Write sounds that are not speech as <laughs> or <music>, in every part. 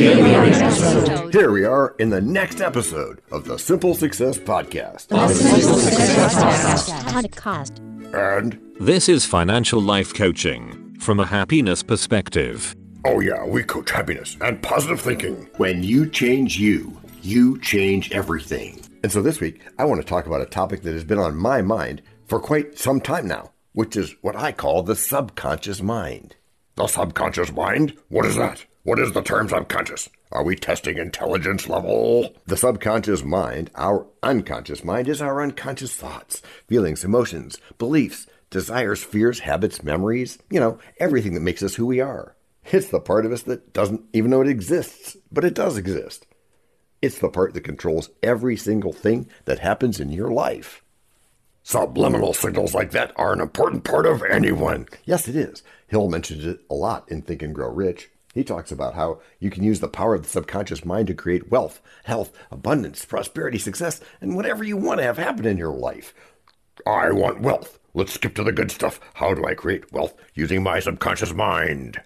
Here we are in the next episode of the Simple Success Podcast. And, This is financial life coaching from a happiness perspective. oh yeah, we coach happiness and positive thinking. When you change you, you change everything. And so this week, I want to talk about a topic that has been on my mind for quite some time now, which is what I call the subconscious mind. The subconscious mind? What is that? What is the term subconscious? Are we testing intelligence level? The subconscious mind, our unconscious mind, is our unconscious thoughts, feelings, emotions, beliefs, desires, fears, habits, memories, you know, everything that makes us who we are. It's the part of us that doesn't even know it exists, but it does exist. It's the part that controls every single thing that happens in your life. Subliminal signals like that are an important part of anyone. Yes, it is. Hill mentions it a lot in Think and Grow Rich. He talks about how you can use the power of the subconscious mind to create wealth, health, abundance, prosperity, success, and whatever you want to have happen in your life. I want wealth. Let's skip to the good stuff. How do I create wealth using my subconscious mind?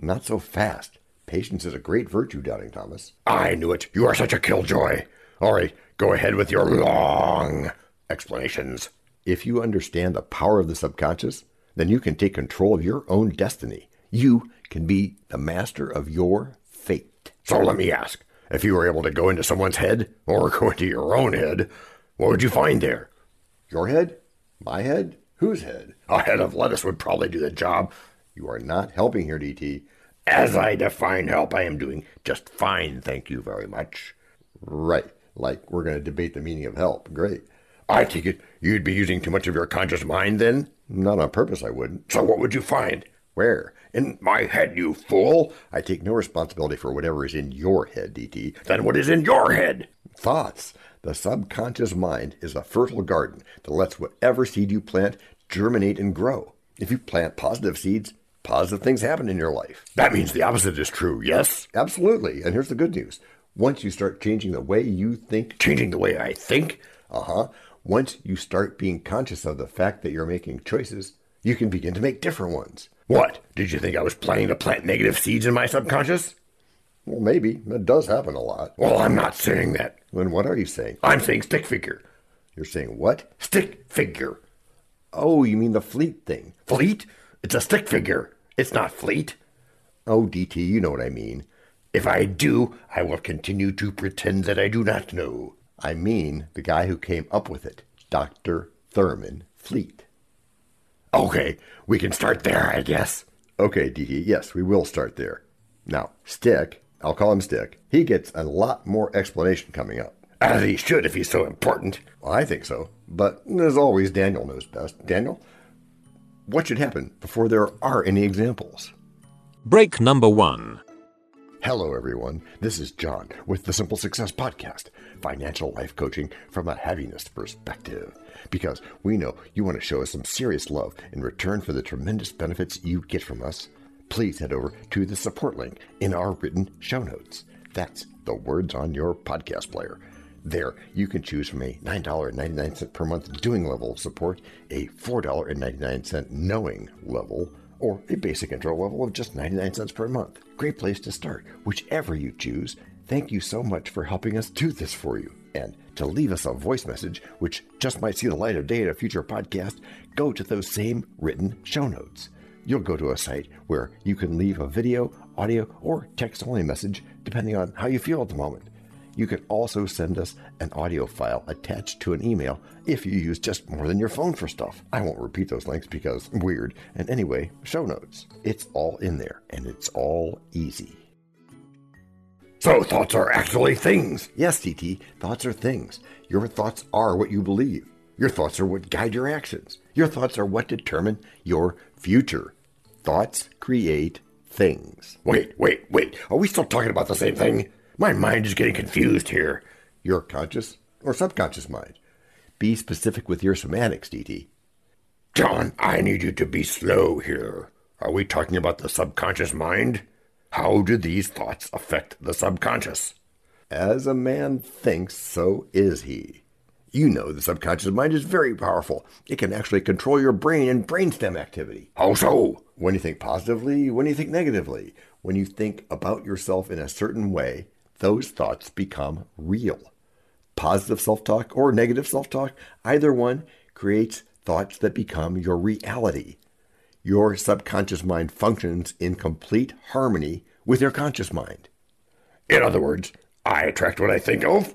Not so fast. Patience is a great virtue, Doubting Thomas. I knew it. You are such a killjoy. All right, go ahead with your long explanations. If you understand the power of the subconscious, then you can take control of your own destiny. You can be the master of your fate. So let me ask if you were able to go into someone's head or <laughs> go into your own head, what would you find there? Your head? My head? Whose head? A head of lettuce would probably do the job. You are not helping here, DT. As I define help, I am doing just fine, thank you very much. Right, like we're going to debate the meaning of help. Great. I take it you'd be using too much of your conscious mind then? Not on purpose, I wouldn't. So what would you find? Where? In my head, you fool! I take no responsibility for whatever is in your head, DT. Then what is in your head? Thoughts. The subconscious mind is a fertile garden that lets whatever seed you plant germinate and grow. If you plant positive seeds, positive things happen in your life. That means the opposite is true, yes? Absolutely. And here's the good news. Once you start changing the way you think, changing the way I think, uh huh, once you start being conscious of the fact that you're making choices, you can begin to make different ones. What? Did you think I was planning to plant negative seeds in my subconscious? Well, maybe. That does happen a lot. Well, I'm not saying that. Then what are you saying? I'm saying stick figure. You're saying what? Stick figure. Oh, you mean the fleet thing. Fleet? It's a stick figure. It's not fleet. Oh, DT, you know what I mean. If I do, I will continue to pretend that I do not know. I mean the guy who came up with it, Dr. Thurman Fleet. Okay, we can start there, I guess. Okay, Dee yes, we will start there. Now, Stick, I'll call him Stick, he gets a lot more explanation coming up. As he should if he's so important. Well, I think so. But as always, Daniel knows best. Daniel, what should happen before there are any examples? Break number one. Hello, everyone. This is John with the Simple Success Podcast, financial life coaching from a happiness perspective. Because we know you want to show us some serious love in return for the tremendous benefits you get from us. Please head over to the support link in our written show notes. That's the words on your podcast player. There, you can choose from a $9.99 per month doing level of support, a $4.99 knowing level, or a basic intro level of just 99 cents per month. Great place to start, whichever you choose. Thank you so much for helping us do this for you. And to leave us a voice message, which just might see the light of day in a future podcast, go to those same written show notes. You'll go to a site where you can leave a video, audio, or text only message depending on how you feel at the moment. You can also send us an audio file attached to an email if you use just more than your phone for stuff. I won't repeat those links because weird. And anyway, show notes. It's all in there and it's all easy. So thoughts are actually things. Yes, DT, thoughts are things. Your thoughts are what you believe. Your thoughts are what guide your actions. Your thoughts are what determine your future. Thoughts create things. Wait, wait, wait. Are we still talking about the same thing? My mind is getting confused here. Your conscious or subconscious mind? Be specific with your semantics, DT. John, I need you to be slow here. Are we talking about the subconscious mind? How do these thoughts affect the subconscious? As a man thinks, so is he. You know the subconscious mind is very powerful. It can actually control your brain and brainstem activity. How so? When you think positively, when you think negatively, when you think about yourself in a certain way, those thoughts become real. Positive self talk or negative self talk, either one creates thoughts that become your reality. Your subconscious mind functions in complete harmony with your conscious mind. In other words, I attract what I think of?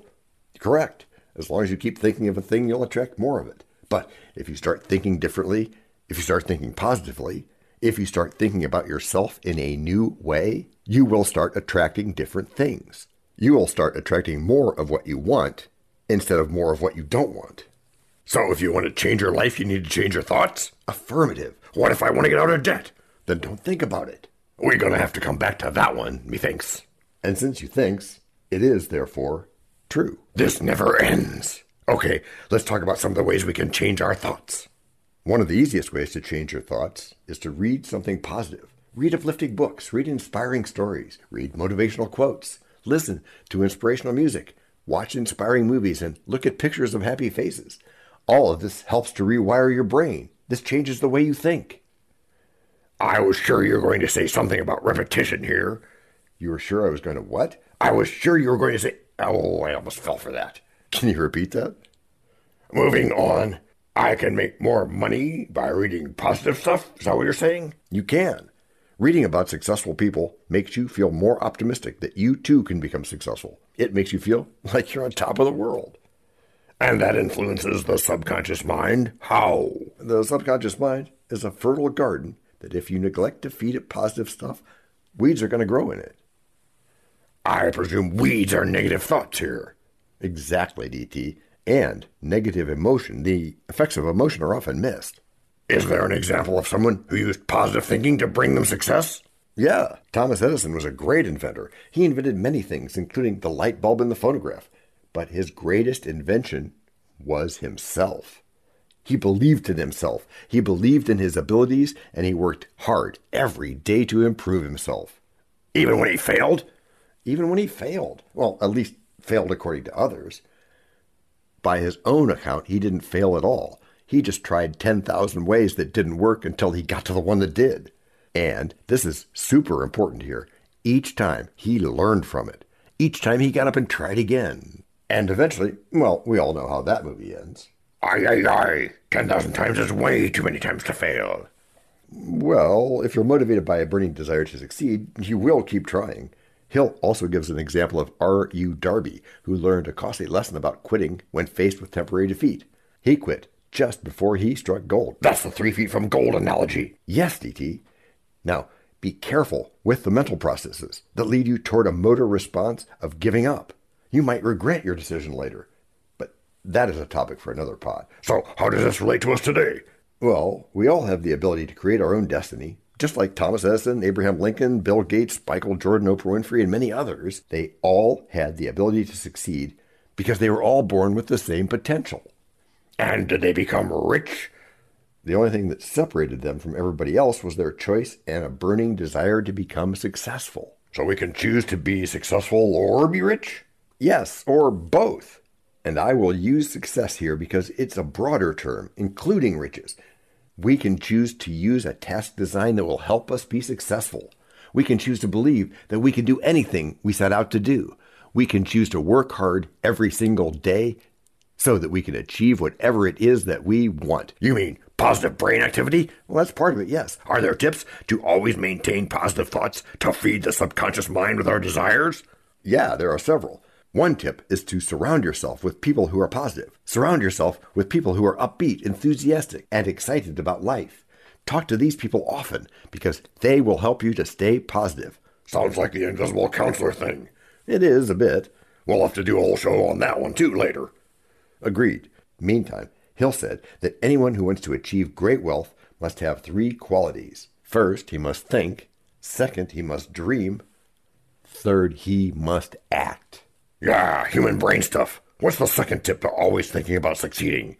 Correct. As long as you keep thinking of a thing, you'll attract more of it. But if you start thinking differently, if you start thinking positively, if you start thinking about yourself in a new way, you will start attracting different things. You will start attracting more of what you want instead of more of what you don't want. So if you want to change your life, you need to change your thoughts? Affirmative. What if I want to get out of debt? Then don't think about it. We're going to have to come back to that one, methinks. And since you thinks, it is, therefore, true. This never ends. Okay, let's talk about some of the ways we can change our thoughts. One of the easiest ways to change your thoughts is to read something positive. Read uplifting books, read inspiring stories, read motivational quotes, listen to inspirational music, watch inspiring movies, and look at pictures of happy faces. All of this helps to rewire your brain. This changes the way you think. I was sure you were going to say something about repetition here. You were sure I was going to what? I was sure you were going to say. Oh, I almost fell for that. Can you repeat that? Moving on. I can make more money by reading positive stuff? Is that what you're saying? You can. Reading about successful people makes you feel more optimistic that you too can become successful. It makes you feel <laughs> like you're on top of the world. And that influences the subconscious mind? How? The subconscious mind is a fertile garden that if you neglect to feed it positive stuff, weeds are going to grow in it. I presume weeds are negative thoughts here. Exactly, DT. And negative emotion, the effects of emotion are often missed. Is there an example of someone who used positive thinking to bring them success? Yeah, Thomas Edison was a great inventor. He invented many things, including the light bulb and the phonograph. But his greatest invention was himself. He believed in himself, he believed in his abilities, and he worked hard every day to improve himself. Even when he failed? Even when he failed. Well, at least failed according to others. By his own account, he didn't fail at all. He just tried 10,000 ways that didn't work until he got to the one that did. And this is super important here. Each time he learned from it. Each time he got up and tried again. And eventually, well, we all know how that movie ends. Aye, aye, aye. 10,000 times is way too many times to fail. Well, if you're motivated by a burning desire to succeed, you will keep trying. Hill also gives an example of R.U. Darby, who learned a costly lesson about quitting when faced with temporary defeat. He quit just before he struck gold. That's the three feet from gold analogy. Yes, DT. Now, be careful with the mental processes that lead you toward a motor response of giving up. You might regret your decision later, but that is a topic for another pod. So, how does this relate to us today? Well, we all have the ability to create our own destiny, just like Thomas Edison, Abraham Lincoln, Bill Gates, Michael Jordan, Oprah Winfrey, and many others, they all had the ability to succeed because they were all born with the same potential. And did they become rich? The only thing that separated them from everybody else was their choice and a burning desire to become successful. So we can choose to be successful or be rich? Yes, or both. And I will use success here because it's a broader term, including riches. We can choose to use a task design that will help us be successful. We can choose to believe that we can do anything we set out to do. We can choose to work hard every single day so that we can achieve whatever it is that we want. You mean positive brain activity? Well, that's part of it, yes. Are there tips to always maintain positive thoughts to feed the subconscious mind with our desires? Yeah, there are several. One tip is to surround yourself with people who are positive. Surround yourself with people who are upbeat, enthusiastic, and excited about life. Talk to these people often because they will help you to stay positive. Sounds like the invisible counselor thing. It is a bit. We'll have to do a whole show on that one too later. Agreed. Meantime, Hill said that anyone who wants to achieve great wealth must have three qualities. First, he must think. Second, he must dream. Third, he must act. Yeah, human brain stuff. What's the second tip to always thinking about succeeding?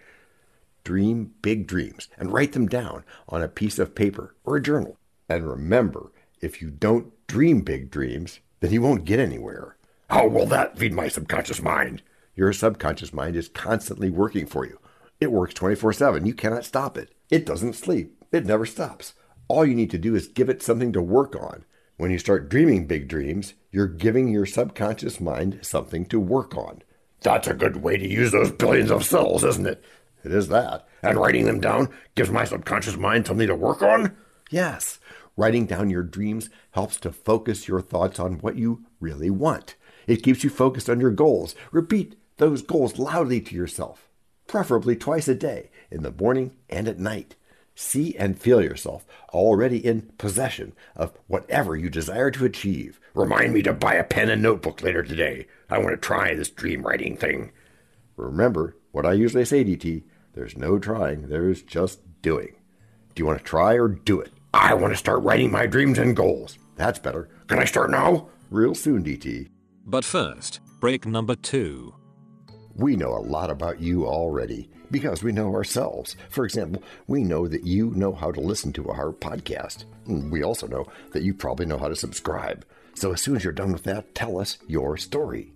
Dream big dreams and write them down on a piece of paper or a journal. And remember, if you don't dream big dreams, then you won't get anywhere. How will that feed my subconscious mind? Your subconscious mind is constantly working for you. It works 24 7. You cannot stop it. It doesn't sleep. It never stops. All you need to do is give it something to work on. When you start dreaming big dreams, you're giving your subconscious mind something to work on. That's a good way to use those billions of cells, isn't it? It is that. And writing them down gives my subconscious mind something to work on? Yes. Writing down your dreams helps to focus your thoughts on what you really want. It keeps you focused on your goals. Repeat those goals loudly to yourself, preferably twice a day, in the morning and at night. See and feel yourself already in possession of whatever you desire to achieve. Remind me to buy a pen and notebook later today. I want to try this dream writing thing. Remember what I usually say, DT there's no trying, there's just doing. Do you want to try or do it? I want to start writing my dreams and goals. That's better. Can I start now? Real soon, DT. But first, break number two. We know a lot about you already because we know ourselves. For example, we know that you know how to listen to our podcast. We also know that you probably know how to subscribe. So as soon as you're done with that, tell us your story.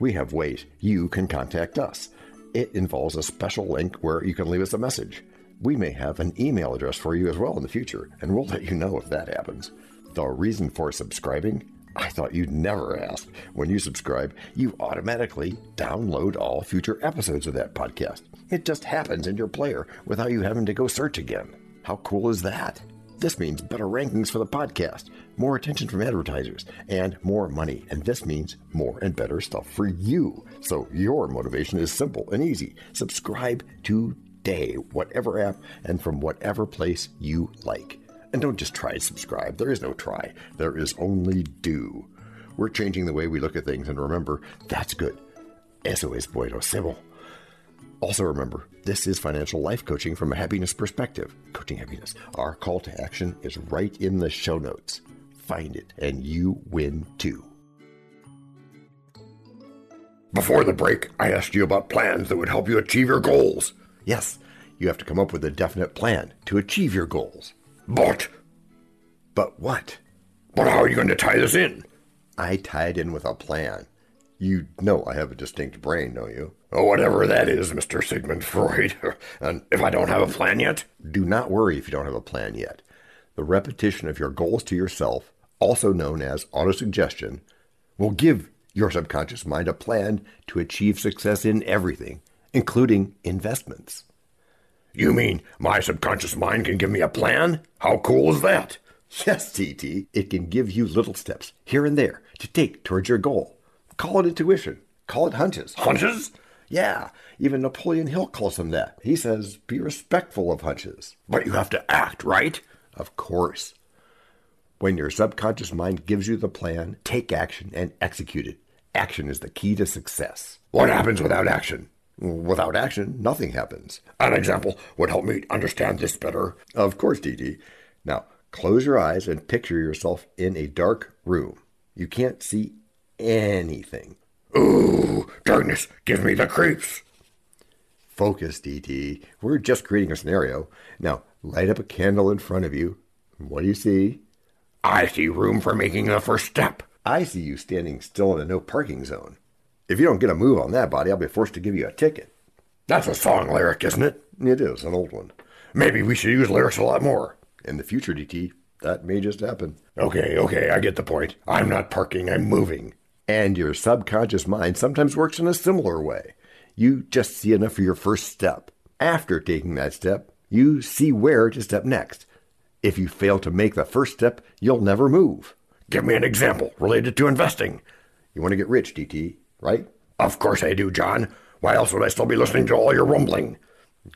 We have ways you can contact us. It involves a special link where you can leave us a message. We may have an email address for you as well in the future, and we'll let you know if that happens. The reason for subscribing I thought you'd never ask. When you subscribe, you automatically download all future episodes of that podcast. It just happens in your player without you having to go search again. How cool is that? This means better rankings for the podcast, more attention from advertisers, and more money. And this means more and better stuff for you. So your motivation is simple and easy. Subscribe today, whatever app and from whatever place you like. And don't just try subscribe. There is no try, there is only do. We're changing the way we look at things, and remember, that's good. Eso es bueno, civil. Also, remember, this is financial life coaching from a happiness perspective. Coaching happiness. Our call to action is right in the show notes. Find it, and you win too. Before the break, I asked you about plans that would help you achieve your goals. Yes, you have to come up with a definite plan to achieve your goals. But. But what? But how are you going to tie this in? I tie it in with a plan. You know I have a distinct brain, don't you? Oh, whatever that is, Mr. Sigmund Freud. <laughs> and if I don't have a plan yet? Do not worry if you don't have a plan yet. The repetition of your goals to yourself, also known as autosuggestion, will give your subconscious mind a plan to achieve success in everything, including investments. You mean my subconscious mind can give me a plan? How cool is that? Yes, DT. It can give you little steps here and there to take towards your goal. Call it intuition. Call it hunches. Hunches? Yeah, even Napoleon Hill calls them that. He says, be respectful of hunches. But you have to act, right? Of course. When your subconscious mind gives you the plan, take action and execute it. Action is the key to success. What happens without action? Without action, nothing happens. An example would help me understand this better. Of course, DT. Now, close your eyes and picture yourself in a dark room. You can't see anything. Ooh, darkness gives me the creeps. Focus, DT. We're just creating a scenario. Now, light up a candle in front of you. What do you see? I see room for making the first step. I see you standing still in a no parking zone. If you don't get a move on that body, I'll be forced to give you a ticket. That's a song lyric, isn't it? It is, an old one. Maybe we should use lyrics a lot more. In the future, DT, that may just happen. Okay, okay, I get the point. I'm not parking, I'm moving. And your subconscious mind sometimes works in a similar way. You just see enough of your first step. After taking that step, you see where to step next. If you fail to make the first step, you'll never move. Give me an example related to investing. You want to get rich, DT right? Of course I do, John. Why else would I still be listening to all your rumbling?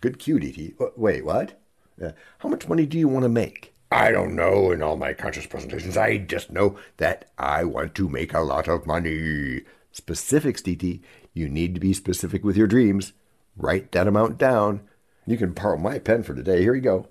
Good cue, DT. Wait, what? Uh, how much money do you want to make? I don't know in all my conscious presentations. I just know that I want to make a lot of money. Specifics, DT. You need to be specific with your dreams. Write that amount down. You can borrow my pen for today. Here you go.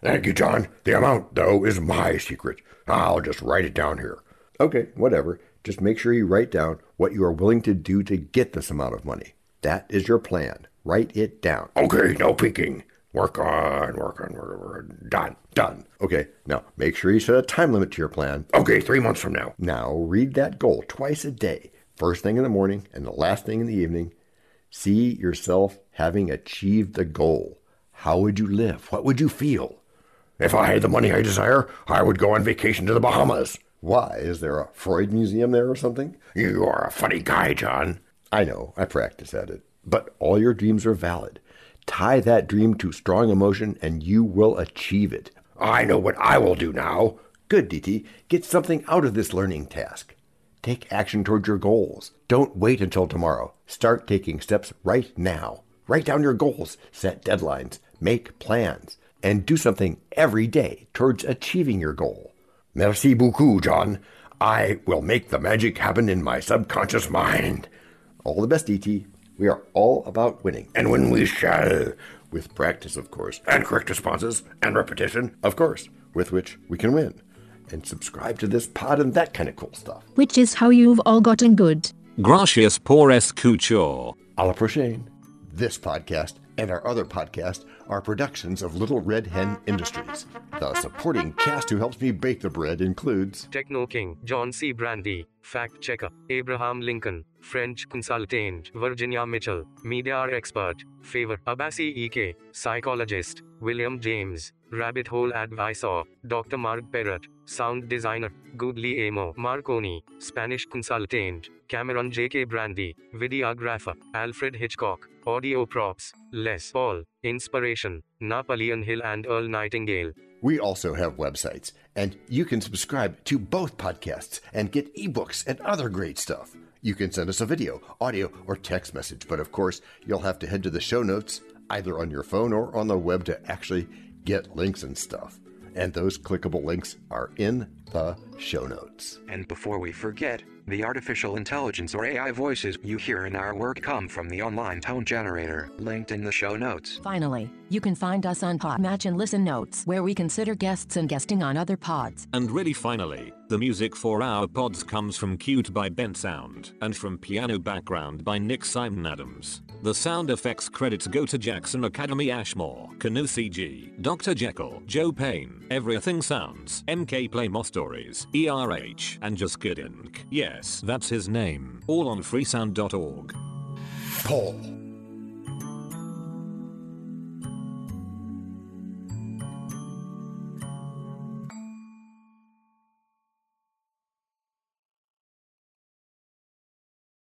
Thank you, John. The amount, though, is my secret. I'll just write it down here. Okay, whatever. Just make sure you write down what you are willing to do to get this amount of money. That is your plan. Write it down. Okay, no peeking. Work on, work on, work on. Done, done. Okay, now make sure you set a time limit to your plan. Okay, three months from now. Now read that goal twice a day. First thing in the morning and the last thing in the evening. See yourself having achieved the goal. How would you live? What would you feel? If I had the money I desire, I would go on vacation to the Bahamas. Why? Is there a Freud museum there or something? You are a funny guy, John. I know, I practice at it. But all your dreams are valid. Tie that dream to strong emotion and you will achieve it. I know what I will do now. Good, DT. Get something out of this learning task. Take action towards your goals. Don't wait until tomorrow. Start taking steps right now. Write down your goals, set deadlines, make plans, and do something every day towards achieving your goal. Merci beaucoup, John. I will make the magic happen in my subconscious mind. All the best, DT. We are all about winning. And when we shall, with practice, of course, and correct responses, and repetition, of course, with which we can win. And subscribe to this pod and that kind of cool stuff. Which is how you've all gotten good. Gracias por escuchar. A la prochaine. This podcast and our other podcast are productions of Little Red Hen Industries. The supporting cast who helps me bake the bread includes Techno King, John C. Brandy, Fact Checker, Abraham Lincoln, French Consultant, Virginia Mitchell, Media Expert, Favor, Abasi EK, Psychologist, William James, Rabbit Hole Advisor, Dr. Mark Perrott, Sound Designer, Goodly Amo, Marconi, Spanish Consultant, Cameron J.K. Brandy, Videographer, Alfred Hitchcock, Audio Props, Les Paul, Inspiration, Napoleon Hill and Earl Nightingale. We also have websites, and you can subscribe to both podcasts and get ebooks and other great stuff. You can send us a video, audio, or text message, but of course, you'll have to head to the show notes, either on your phone or on the web, to actually get links and stuff. And those clickable links are in the show notes. And before we forget, the artificial intelligence or AI voices you hear in our work come from the online tone generator, linked in the show notes. Finally, you can find us on Podmatch and Listen Notes, where we consider guests and guesting on other pods. And really finally, the music for our pods comes from Cute by Bensound and from Piano Background by Nick Simon Adams. The sound effects credits go to Jackson Academy Ashmore, Canoe CG, Dr. Jekyll, Joe Payne, Everything Sounds, MK Play More Stories, ERH, and Just Good Inc. Yes, that's his name. All on freesound.org. Paul.